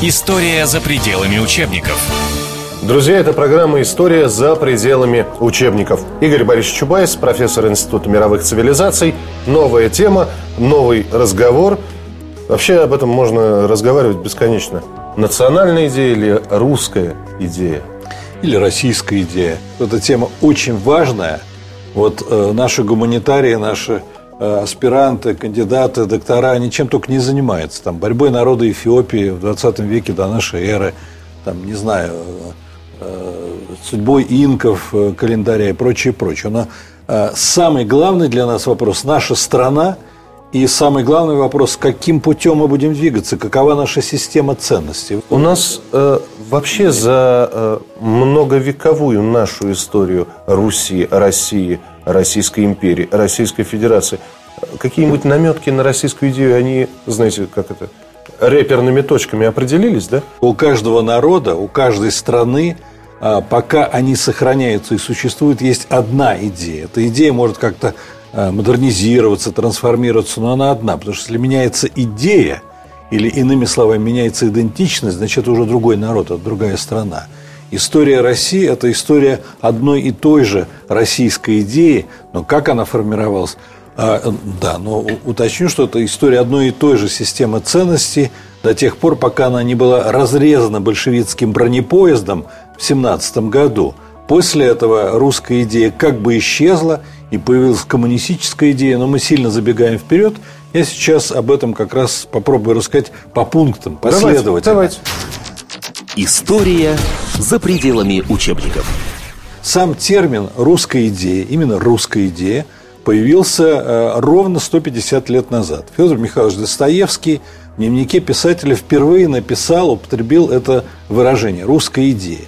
История за пределами учебников. Друзья, это программа «История за пределами учебников». Игорь Борисович Чубайс, профессор Института мировых цивилизаций. Новая тема, новый разговор. Вообще об этом можно разговаривать бесконечно. Национальная идея или русская идея? Или российская идея. Эта тема очень важная. Вот э, наши гуманитарии, наши аспиранты, кандидаты, доктора, они чем только не занимаются. Там, борьбой народа Эфиопии в 20 веке до нашей эры, там, не знаю, э, э, судьбой инков, календаря и прочее, прочее. Но самый главный для нас вопрос – наша страна, и самый главный вопрос, каким путем мы будем двигаться, какова наша система ценностей. У нас э, вообще за э, многовековую нашу историю Руси, России, Российской империи, Российской Федерации, какие-нибудь наметки на российскую идею, они, знаете, как это, реперными точками определились, да? У каждого народа, у каждой страны а, пока они сохраняются и существуют, есть одна идея. Эта идея может как-то Э, модернизироваться, трансформироваться, но она одна. Потому что если меняется идея, или иными словами, меняется идентичность, значит, это уже другой народ, это другая страна. История России – это история одной и той же российской идеи, но как она формировалась? А, да, но уточню, что это история одной и той же системы ценностей до тех пор, пока она не была разрезана большевистским бронепоездом в 17 году. После этого русская идея как бы исчезла – и появилась коммунистическая идея, но мы сильно забегаем вперед. Я сейчас об этом как раз попробую рассказать по пунктам, последовательно. Давайте, давайте. История за пределами учебников. Сам термин «русская идея», именно «русская идея», появился э, ровно 150 лет назад. Федор Михайлович Достоевский в дневнике писателя впервые написал, употребил это выражение «русская идея».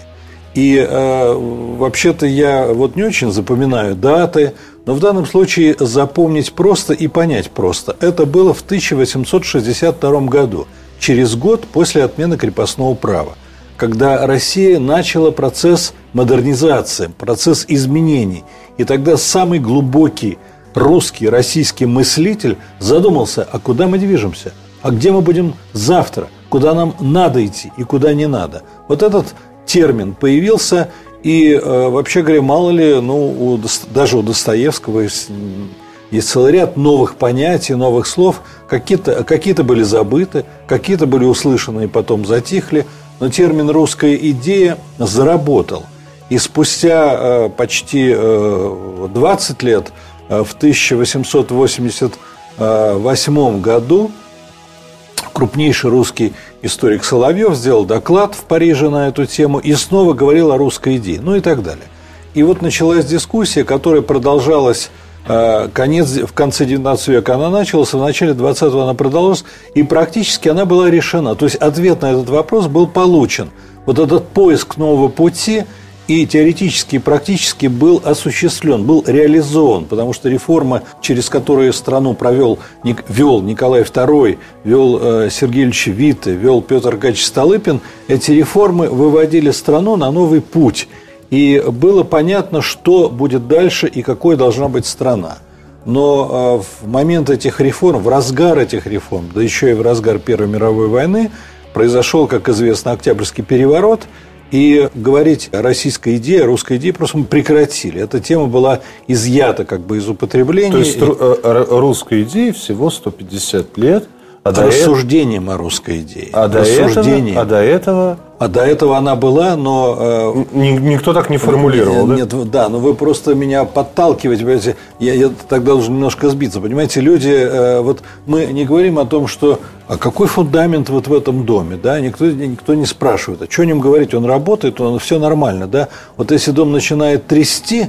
И э, вообще-то я вот не очень запоминаю даты, но в данном случае запомнить просто и понять просто. Это было в 1862 году, через год после отмены крепостного права, когда Россия начала процесс модернизации, процесс изменений. И тогда самый глубокий русский, российский мыслитель задумался, а куда мы движемся? А где мы будем завтра? Куда нам надо идти и куда не надо? Вот этот термин появился, и э, вообще говоря, мало ли, ну, у, даже у Достоевского есть, есть целый ряд новых понятий, новых слов. Какие-то какие были забыты, какие-то были услышаны и потом затихли. Но термин «русская идея» заработал. И спустя э, почти э, 20 лет, э, в 1888 году, крупнейший русский историк Соловьев сделал доклад в Париже на эту тему и снова говорил о русской идее, ну и так далее. И вот началась дискуссия, которая продолжалась э, конец, в конце 19 века она началась, в начале 20-го она продолжалась, и практически она была решена. То есть ответ на этот вопрос был получен. Вот этот поиск нового пути – и теоретически и практически был осуществлен, был реализован, потому что реформа, через которую страну провел, вел Николай II, вел э, Сергей Ильич Витте, вел Петр Аркадьевич Столыпин, эти реформы выводили страну на новый путь. И было понятно, что будет дальше и какой должна быть страна. Но э, в момент этих реформ, в разгар этих реформ, да еще и в разгар Первой мировой войны, произошел, как известно, Октябрьский переворот – и говорить о российской идее, о русской идее просто мы прекратили. Эта тема была изъята как бы из употребления. То есть э, русской идеи всего 150 лет – а рассуждением о русской идее. А до, этого, а до этого? А до этого она была, но... Э, Никто так не формулировал, нет, да? Нет, да, но вы просто меня подталкиваете, понимаете, я, я тогда должен немножко сбиться. Понимаете, люди, э, вот мы не говорим о том, что... А какой фундамент вот в этом доме, да? Никто, никто не спрашивает. А что о нем говорить? Он работает, он все нормально, да? Вот если дом начинает трясти,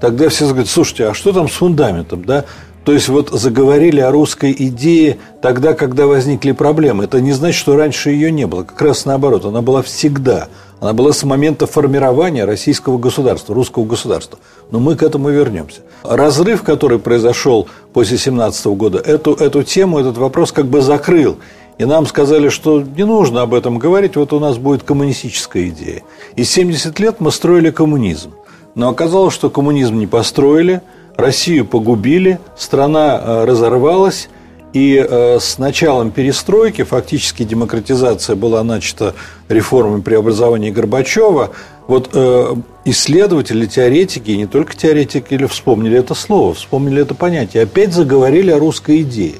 тогда все говорят, слушайте, а что там с фундаментом, да? То есть вот заговорили о русской идее тогда, когда возникли проблемы. Это не значит, что раньше ее не было. Как раз наоборот, она была всегда. Она была с момента формирования российского государства, русского государства. Но мы к этому вернемся. Разрыв, который произошел после 17 года, эту, эту тему, этот вопрос как бы закрыл. И нам сказали, что не нужно об этом говорить, вот у нас будет коммунистическая идея. И 70 лет мы строили коммунизм. Но оказалось, что коммунизм не построили – Россию погубили, страна э, разорвалась, И э, с началом перестройки, фактически демократизация была начата реформой преобразования Горбачева, вот э, исследователи, теоретики, и не только теоретики, вспомнили это слово, вспомнили это понятие, опять заговорили о русской идее.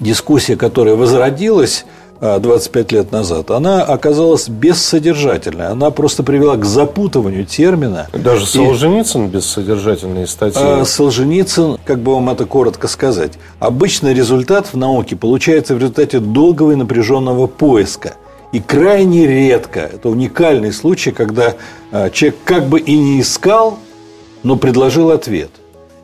Дискуссия, которая возродилась 25 лет назад, она оказалась бессодержательной. Она просто привела к запутыванию термина. Даже Солженицын и... бессодержательные статьи. А, Солженицын, как бы вам это коротко сказать, обычный результат в науке получается в результате долгого и напряженного поиска. И крайне редко, это уникальный случай, когда а, человек как бы и не искал, но предложил ответ.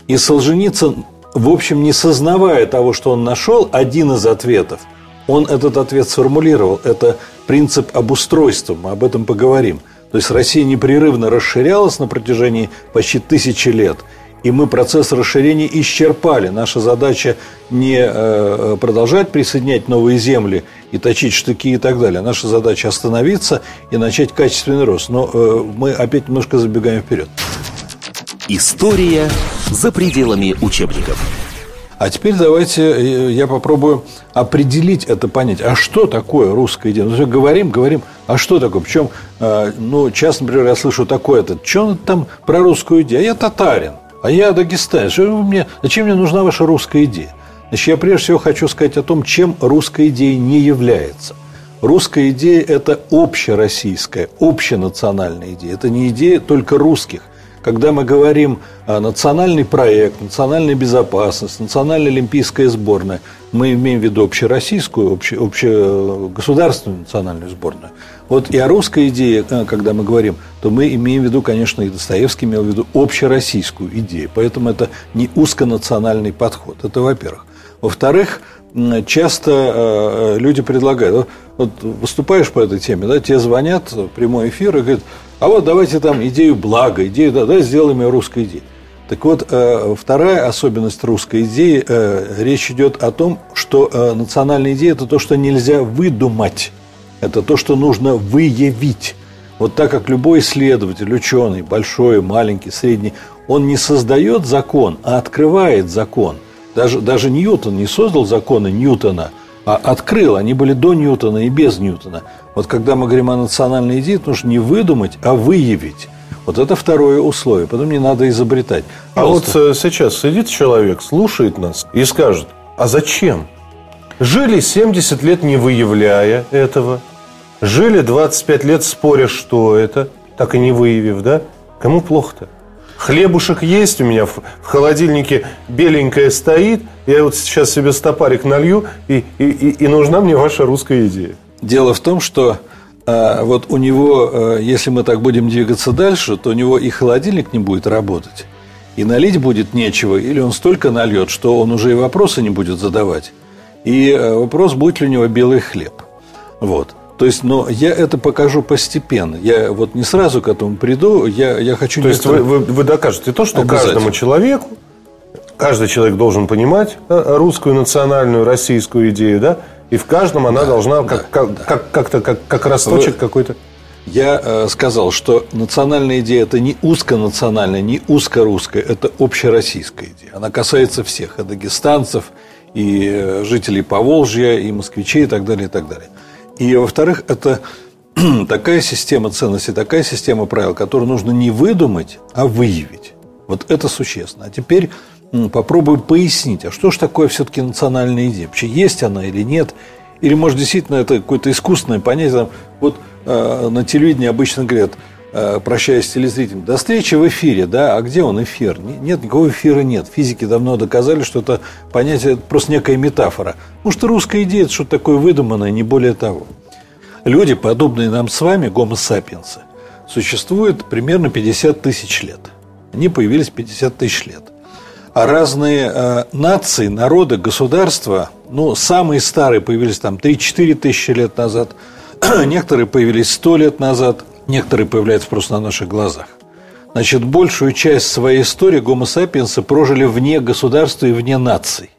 И Солженицын, в общем, не сознавая того, что он нашел, один из ответов – он этот ответ сформулировал. Это принцип обустройства, мы об этом поговорим. То есть Россия непрерывно расширялась на протяжении почти тысячи лет. И мы процесс расширения исчерпали. Наша задача не э, продолжать присоединять новые земли и точить штыки и так далее. Наша задача остановиться и начать качественный рост. Но э, мы опять немножко забегаем вперед. История за пределами учебников. А теперь давайте э, я попробую определить это понятие. А что такое русская идея? Ну, говорим, говорим, а что такое? Причем, э, ну, часто, например, я слышу такое-то, что там про русскую идею? А я татарин, а я дагестанец. Что мне, зачем мне нужна ваша русская идея? Значит, я прежде всего хочу сказать о том, чем русская идея не является. Русская идея – это общероссийская, общенациональная идея. Это не идея только русских – когда мы говорим национальный проект, национальная безопасность, национальная олимпийская сборная, мы имеем в виду общероссийскую, обще, общегосударственную национальную сборную. Вот и о русской идее, э, когда мы говорим, то мы имеем в виду, конечно, и Достоевский имел в виду общероссийскую идею. Поэтому это не узконациональный подход. Это во-первых. Во-вторых, часто э, люди предлагают, вот выступаешь по этой теме, да, тебе звонят прямой эфир и говорят, а вот давайте там идею блага, идею, да, да сделаем ее русской идеей. Так вот, э, вторая особенность русской идеи, э, речь идет о том, что э, национальная идея – это то, что нельзя выдумать, это то, что нужно выявить. Вот так как любой исследователь, ученый, большой, маленький, средний, он не создает закон, а открывает закон. Даже, даже Ньютон не создал законы Ньютона – а открыл. Они были до Ньютона и без Ньютона. Вот когда мы говорим о национальной идее, нужно не выдумать, а выявить. Вот это второе условие. Потом не надо изобретать. А вот э, сейчас сидит человек, слушает нас и скажет, а зачем? Жили 70 лет не выявляя этого. Жили 25 лет споря, что это, так и не выявив, да? Кому плохо-то? Хлебушек есть у меня в, в холодильнике, беленькая стоит. Я вот сейчас себе стопарик налью, и, и, и, и нужна мне ваша русская идея. Дело в том, что э, вот у него, э, если мы так будем двигаться дальше, то у него и холодильник не будет работать, и налить будет нечего, или он столько нальет, что он уже и вопросы не будет задавать. И э, вопрос, будет ли у него белый хлеб. Вот. То есть, но я это покажу постепенно. Я вот не сразу к этому приду, я, я хочу... То есть, вы, вы, вы докажете то, что каждому человеку, каждый человек должен понимать э, русскую национальную, российскую идею, да? И в каждом она да, должна как, да, как, да. как, как-то, как, как росточек вы... какой-то... Я э, сказал, что национальная идея это не узконациональная, не узкорусская, это общероссийская идея. Она касается всех, и дагестанцев, и э, жителей Поволжья, и москвичей, и так далее, и так далее. И, во-вторых, это такая система ценностей, такая система правил, которую нужно не выдумать, а выявить. Вот это существенно. А теперь попробую пояснить, а что же такое все-таки национальная идея? Вообще есть она или нет? Или, может, действительно это какое-то искусственное понятие? Вот э, на телевидении обычно говорят, прощаясь с телезрителем, до встречи в эфире, да, а где он эфир? Нет, никакого эфира нет. Физики давно доказали, что это понятие это просто некая метафора. Может, русская идея – это что-то такое выдуманное, не более того. Люди, подобные нам с вами, гомо сапиенсы, существуют примерно 50 тысяч лет. Они появились 50 тысяч лет. А разные э, нации, народы, государства, ну, самые старые появились там 3-4 тысячи лет назад, некоторые появились 100 лет назад, некоторые появляются просто на наших глазах. Значит, большую часть своей истории гомо сапиенсы прожили вне государства и вне наций.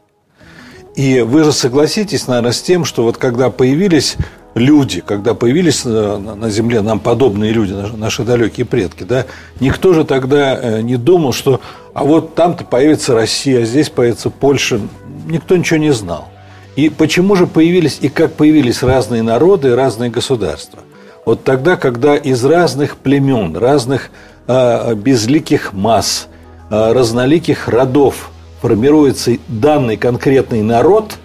И вы же согласитесь, наверное, с тем, что вот когда появились люди, когда появились на Земле нам подобные люди, наши далекие предки, да, никто же тогда э, не думал, что а вот там-то появится Россия, а здесь появится Польша. Никто ничего не знал. И почему же появились и как появились разные народы и разные государства? Вот тогда, когда из разных племен, разных э, безликих масс, э, разноликих родов формируется данный конкретный народ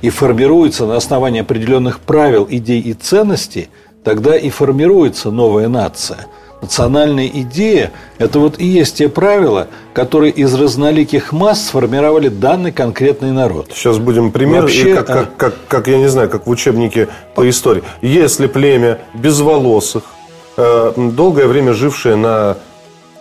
и формируется на основании определенных правил, идей и ценностей, тогда и формируется новая нация – национальная идея – это вот и есть те правила, которые из разноликих масс сформировали данный конкретный народ. Сейчас будем пример, Вообще, как, как, как, как, я не знаю, как в учебнике по истории. Если племя безволосых, э, долгое время жившее на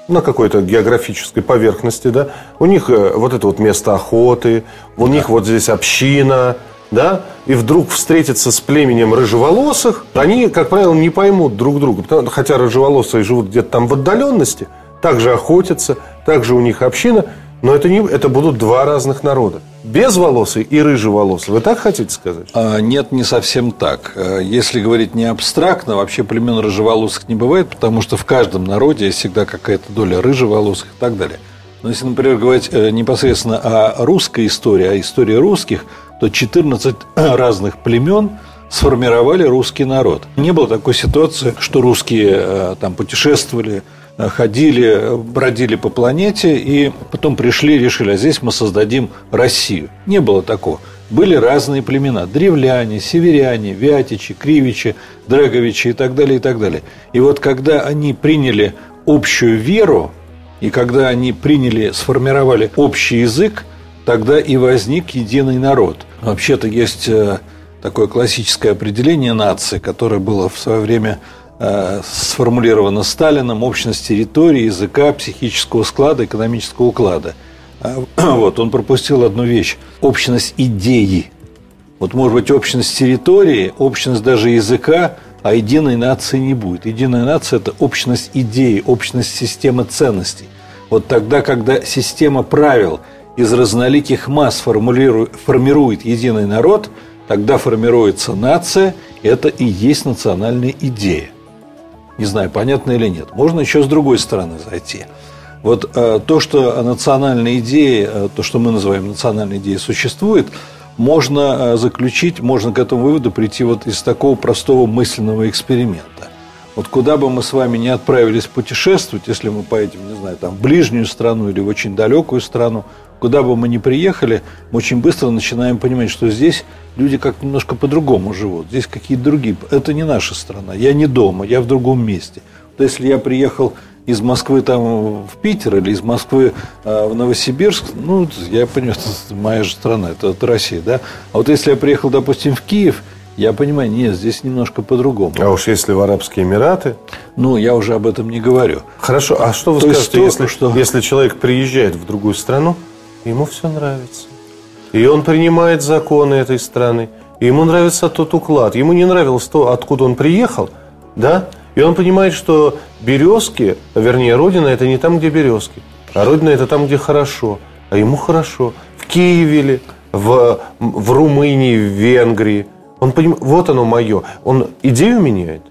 на какой-то географической поверхности, да, у них э, вот это вот место охоты, у да. них вот здесь община, да, и вдруг встретиться с племенем рыжеволосых, они, как правило, не поймут друг друга. Хотя рыжеволосые живут где-то там в отдаленности, также охотятся, также у них община, но это, не, это будут два разных народа. Безволосый и рыжеволосый. Вы так хотите сказать? А, нет, не совсем так. А, если говорить не абстрактно, вообще племен рыжеволосых не бывает, потому что в каждом народе есть всегда какая-то доля рыжеволосых и так далее. Но если, например, говорить э, непосредственно о русской истории, о истории русских – то 14 разных племен сформировали русский народ. Не было такой ситуации, что русские э, там путешествовали, э, ходили, бродили по планете и потом пришли и решили, а здесь мы создадим Россию. Не было такого. Были разные племена. Древляне, северяне, вятичи, кривичи, драговичи и так далее, и так далее. И вот когда они приняли общую веру, и когда они приняли, сформировали общий язык, тогда и возник единый народ – Вообще-то есть э, такое классическое определение нации, которое было в свое время э, сформулировано Сталином, общность территории, языка, психического склада, экономического уклада. А, вот, он пропустил одну вещь – общность идеи. Вот может быть общность территории, общность даже языка, а единой нации не будет. Единая нация – это общность идеи, общность системы ценностей. Вот тогда, когда система правил – из разноликих масс формирует единый народ, тогда формируется нация, это и есть национальная идея. Не знаю, понятно или нет. Можно еще с другой стороны зайти. Вот э, то, что национальная идея, э, то, что мы называем национальной идеей, существует, можно э, заключить, можно к этому выводу прийти вот из такого простого мысленного эксперимента. Вот куда бы мы с вами не отправились путешествовать, если мы поедем, не знаю, там, в ближнюю страну или в очень далекую страну, куда бы мы ни приехали, мы очень быстро начинаем понимать, что здесь люди как немножко по-другому живут. Здесь какие-то другие. Это не наша страна. Я не дома, я в другом месте. Вот если я приехал из Москвы там в Питер или из Москвы э, в Новосибирск, ну, я понимаю, это моя же страна, это, это Россия, да. А вот если я приехал, допустим, в Киев, я понимаю, нет, здесь немножко по-другому. А уж если в Арабские Эмираты? Ну, я уже об этом не говорю. Хорошо, а что вы То скажете, то, если, что... если человек приезжает в другую страну, ему все нравится. И он принимает законы этой страны. И ему нравится тот уклад. Ему не нравилось то, откуда он приехал, да? И он понимает, что березки, вернее, родина это не там, где березки, а родина это там, где хорошо. А ему хорошо. В Киеве ли, в, в Румынии, в Венгрии. Он понимает, вот оно мое. Он идею меняет.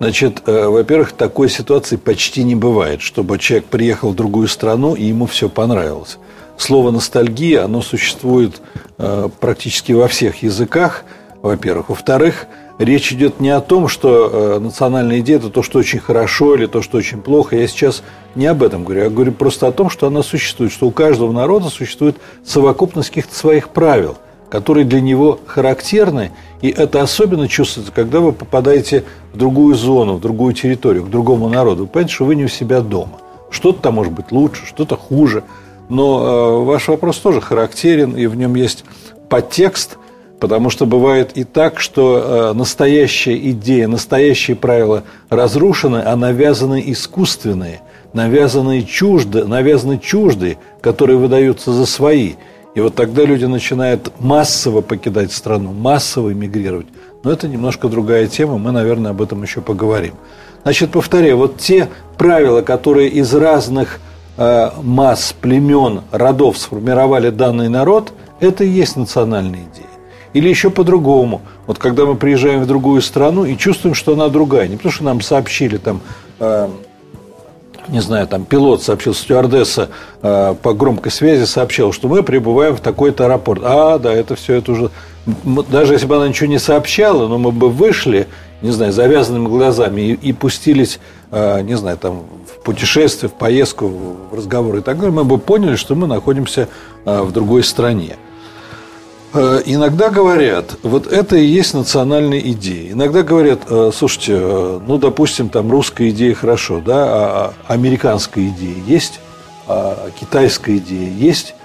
Значит, э, во-первых, такой ситуации почти не бывает, чтобы человек приехал в другую страну и ему все понравилось слово ностальгия, оно существует э, практически во всех языках, во-первых. Во-вторых, речь идет не о том, что э, национальная идея – это то, что очень хорошо или то, что очень плохо. Я сейчас не об этом говорю. Я говорю просто о том, что она существует, что у каждого народа существует совокупность каких-то своих правил, которые для него характерны. И это особенно чувствуется, когда вы попадаете в другую зону, в другую территорию, к другому народу. Вы понимаете, что вы не у себя дома. Что-то там может быть лучше, что-то хуже – но э, ваш вопрос тоже характерен, и в нем есть подтекст, потому что бывает и так, что э, настоящая идея, настоящие правила разрушены, а навязаны искусственные, навязаны чужды, навязаны чужды, которые выдаются за свои. И вот тогда люди начинают массово покидать страну, массово эмигрировать. Но это немножко другая тема, мы, наверное, об этом еще поговорим. Значит, повторяю, вот те правила, которые из разных Э, масс, племен, родов сформировали данный народ, это и есть национальная идея. Или еще по-другому. Вот когда мы приезжаем в другую страну и чувствуем, что она другая. Не потому, что нам сообщили там, э, не знаю, там пилот сообщил, стюардесса э, по громкой связи сообщил, что мы прибываем в такой-то аэропорт. А, да, это все, это уже... Даже если бы она ничего не сообщала, но мы бы вышли, не знаю, завязанными глазами и, и пустились, э, не знаю, там в путешествие, в поездку, в разговор и так далее, мы бы поняли, что мы находимся э, в другой стране. Э, иногда говорят, вот это и есть национальная идея. Иногда говорят, э, слушайте, э, ну, допустим, там русская идея хорошо, да, а, а американская идея есть, а китайская идея есть,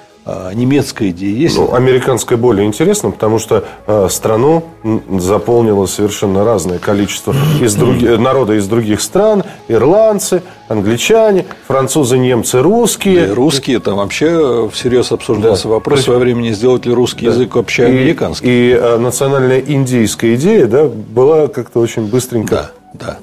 немецкая идея есть? Ну, американская более интересна, потому что э, страну заполнило совершенно разное количество из друг... народа из других стран. Ирландцы, англичане, французы, немцы, русские. Да, русские, там вообще всерьез обсуждался да. вопрос во времени, сделать ли русский да. язык общеамериканским. И, и э, национальная индийская идея да, была как-то очень быстренько... Да, да.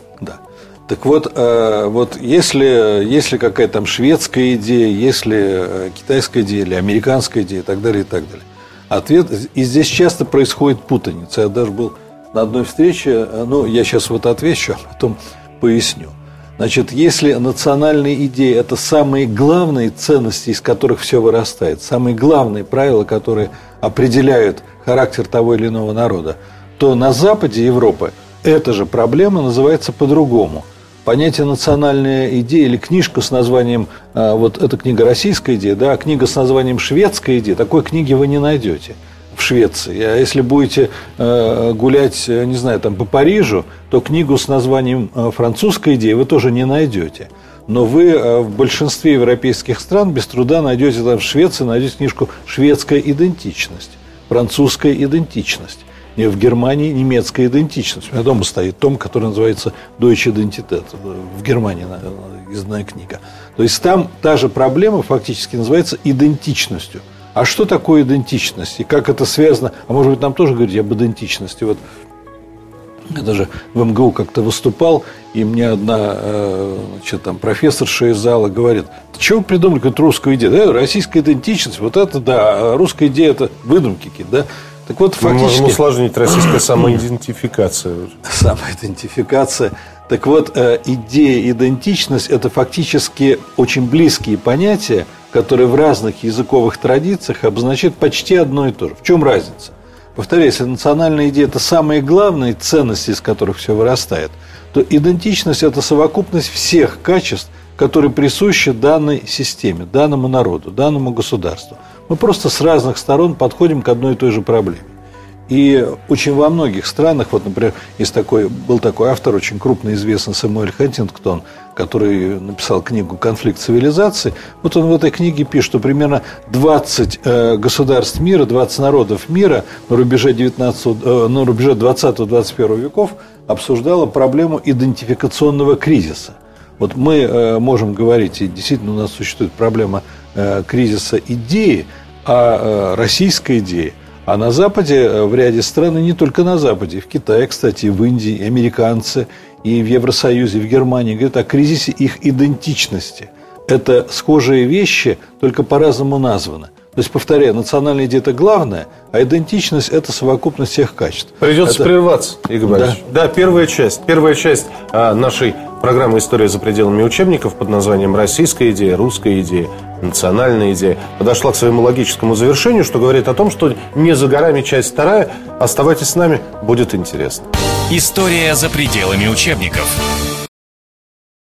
Так вот, э, вот если, если какая-то там шведская идея, если э, китайская идея или американская идея и так далее, и так далее. Ответ, и здесь часто происходит путаница. Я даже был на одной встрече, э, ну, я сейчас вот отвечу, а потом поясню. Значит, если национальная идея – это самые главные ценности, из которых все вырастает, самые главные правила, которые определяют характер того или иного народа, то на Западе Европы эта же проблема называется по-другому – понятие национальная идея или книжка с названием, а, вот эта книга российская идея, да, а книга с названием шведская идея, такой книги вы не найдете в Швеции. А если будете э, гулять, э, не знаю, там по Парижу, то книгу с названием э, французская идея вы тоже не найдете. Но вы в большинстве европейских стран без труда найдете там в Швеции, найдете книжку «Шведская идентичность», «Французская идентичность» в Германии немецкая идентичность. У меня дома стоит том, который называется Deutsche Identität. В Германии изданная книга. То есть там та же проблема фактически называется идентичностью. А что такое идентичность? И как это связано? А может быть, нам тоже говорить об идентичности? Вот я даже в МГУ как-то выступал, и мне одна э, значит, там, профессорша из зала говорит, чего придумали какую-то русскую идею? Да, российская идентичность, вот это да, а русская идея это выдумки какие-то, да? Так вот, фактически... Мы можем усложнить российская самоидентификация. Самоидентификация. Так вот, э, идея идентичность – это фактически очень близкие понятия, которые в разных языковых традициях обозначают почти одно и то же. В чем разница? Повторяю, если национальная идея – это самые главные ценности, из которых все вырастает, то идентичность – это совокупность всех качеств, которые присущи данной системе, данному народу, данному государству – мы просто с разных сторон подходим к одной и той же проблеме. И очень во многих странах, вот, например, есть такой, был такой автор, очень крупно известный Сэмуэль Хэнтингтон, который написал книгу «Конфликт цивилизаций». Вот он в этой книге пишет, что примерно 20 э, государств мира, 20 народов мира на рубеже, 19, э, на рубеже 20-21 веков обсуждало проблему идентификационного кризиса. Вот мы э, можем говорить, и действительно у нас существует проблема кризиса идеи, а э, российской идеи. А на Западе, э, в ряде стран, и не только на Западе, в Китае, кстати, в Индии, американцы, и в Евросоюзе, в Германии говорят о кризисе их идентичности. Это схожие вещи, только по-разному названы. То есть, повторяю, национальная идея – это главное, а идентичность – это совокупность всех качеств. Придется это... прерваться, Игорь Борисович. Да. да, первая часть. Первая часть а, нашей программы «История за пределами учебников» под названием «Российская идея», «Русская идея», национальная идея, подошла к своему логическому завершению, что говорит о том, что не за горами часть вторая. Оставайтесь с нами, будет интересно. История за пределами учебников.